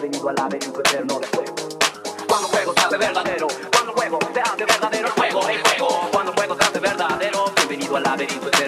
han venido al laberinto eterno de fuego. Cuando el juego se hace verdadero, cuando juego se hace verdadero el juego, el juego. Cuando juego se hace verdadero, bienvenido al laberinto eterno.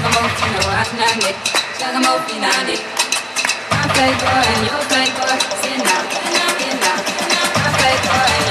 Chagamoto, Anani, Chagamoto, Nani. My flavor and your flavor, dinner, dinner, dinner. My flavor and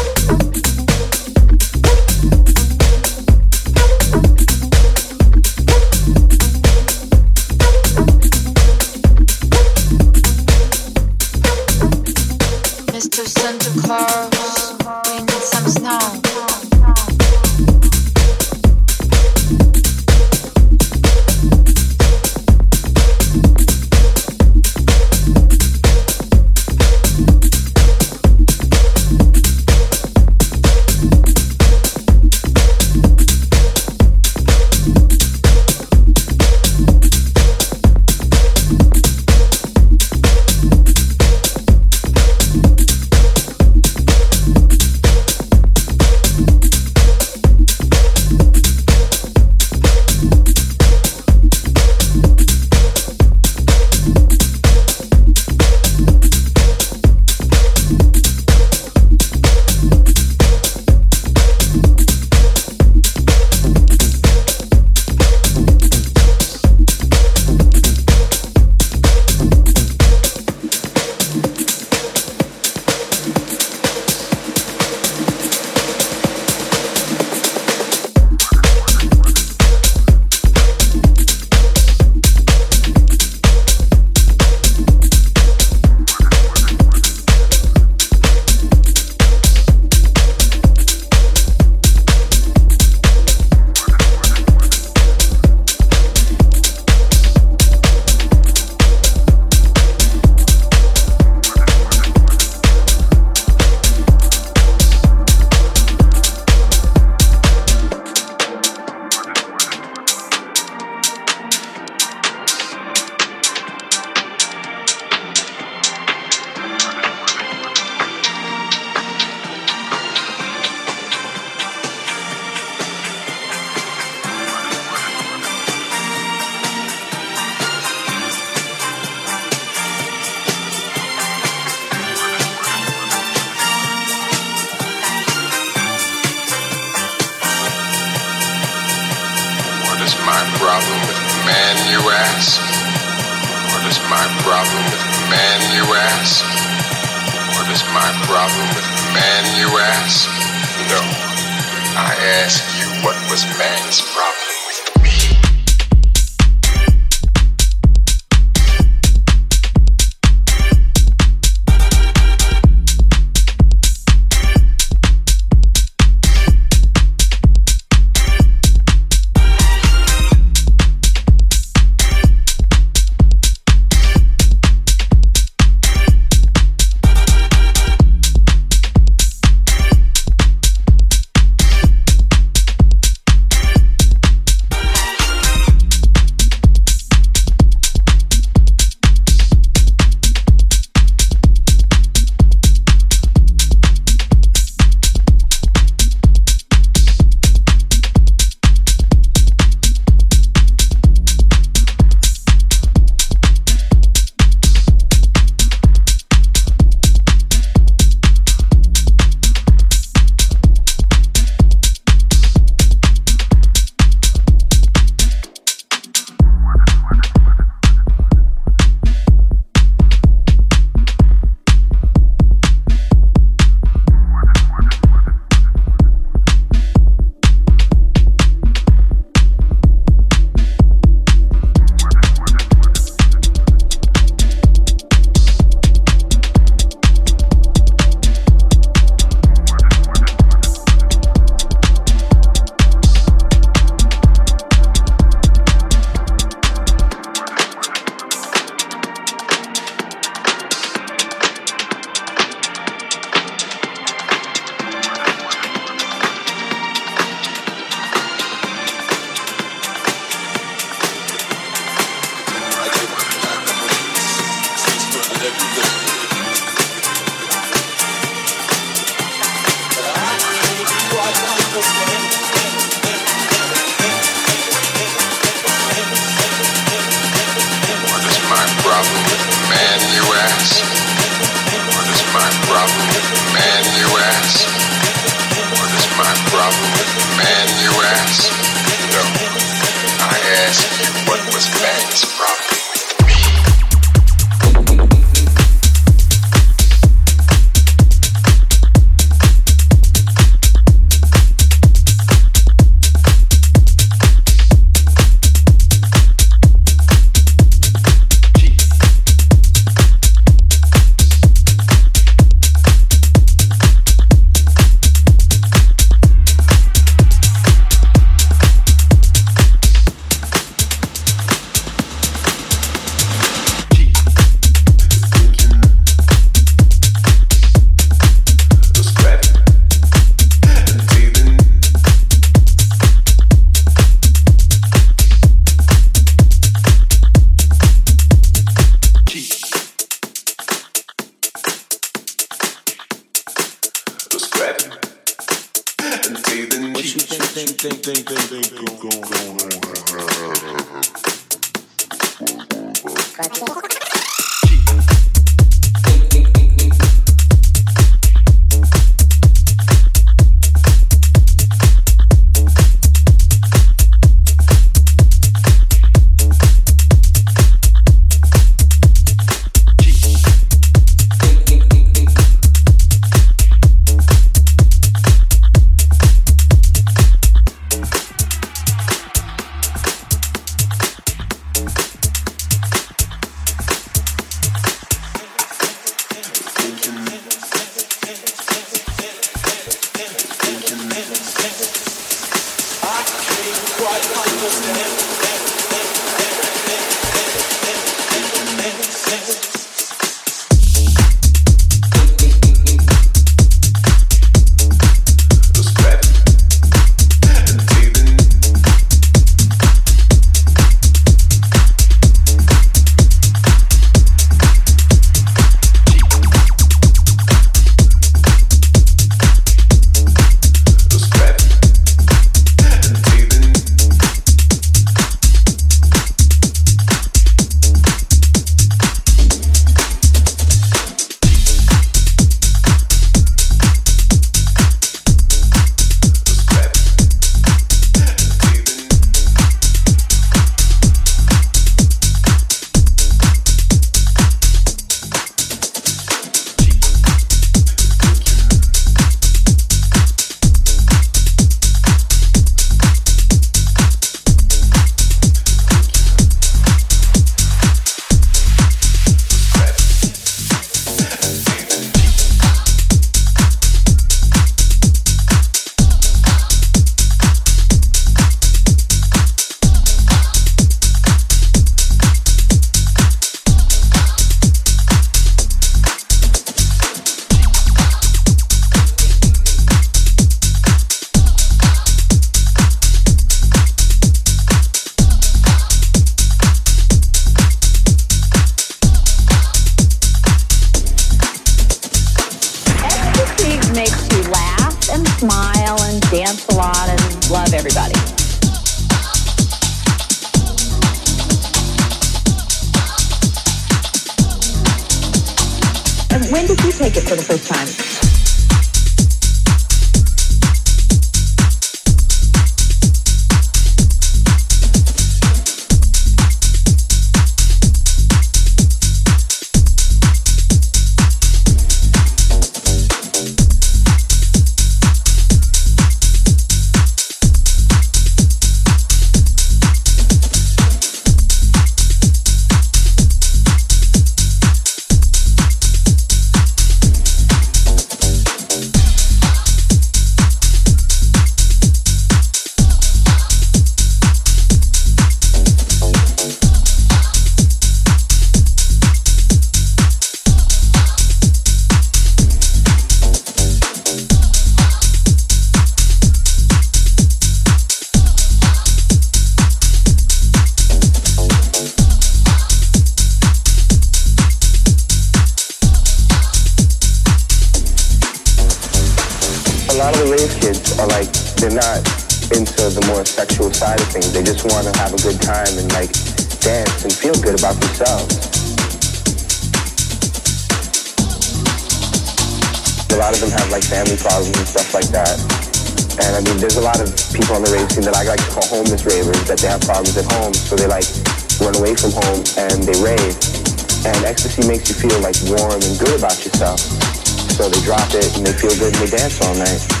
all night.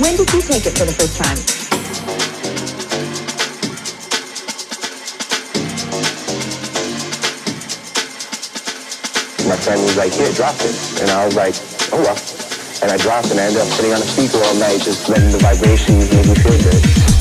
when did you take it for the first time? My friend was like, here, drop it. And I was like, and I dropped and I ended up sitting on a speaker all night just letting the vibrations make me feel good.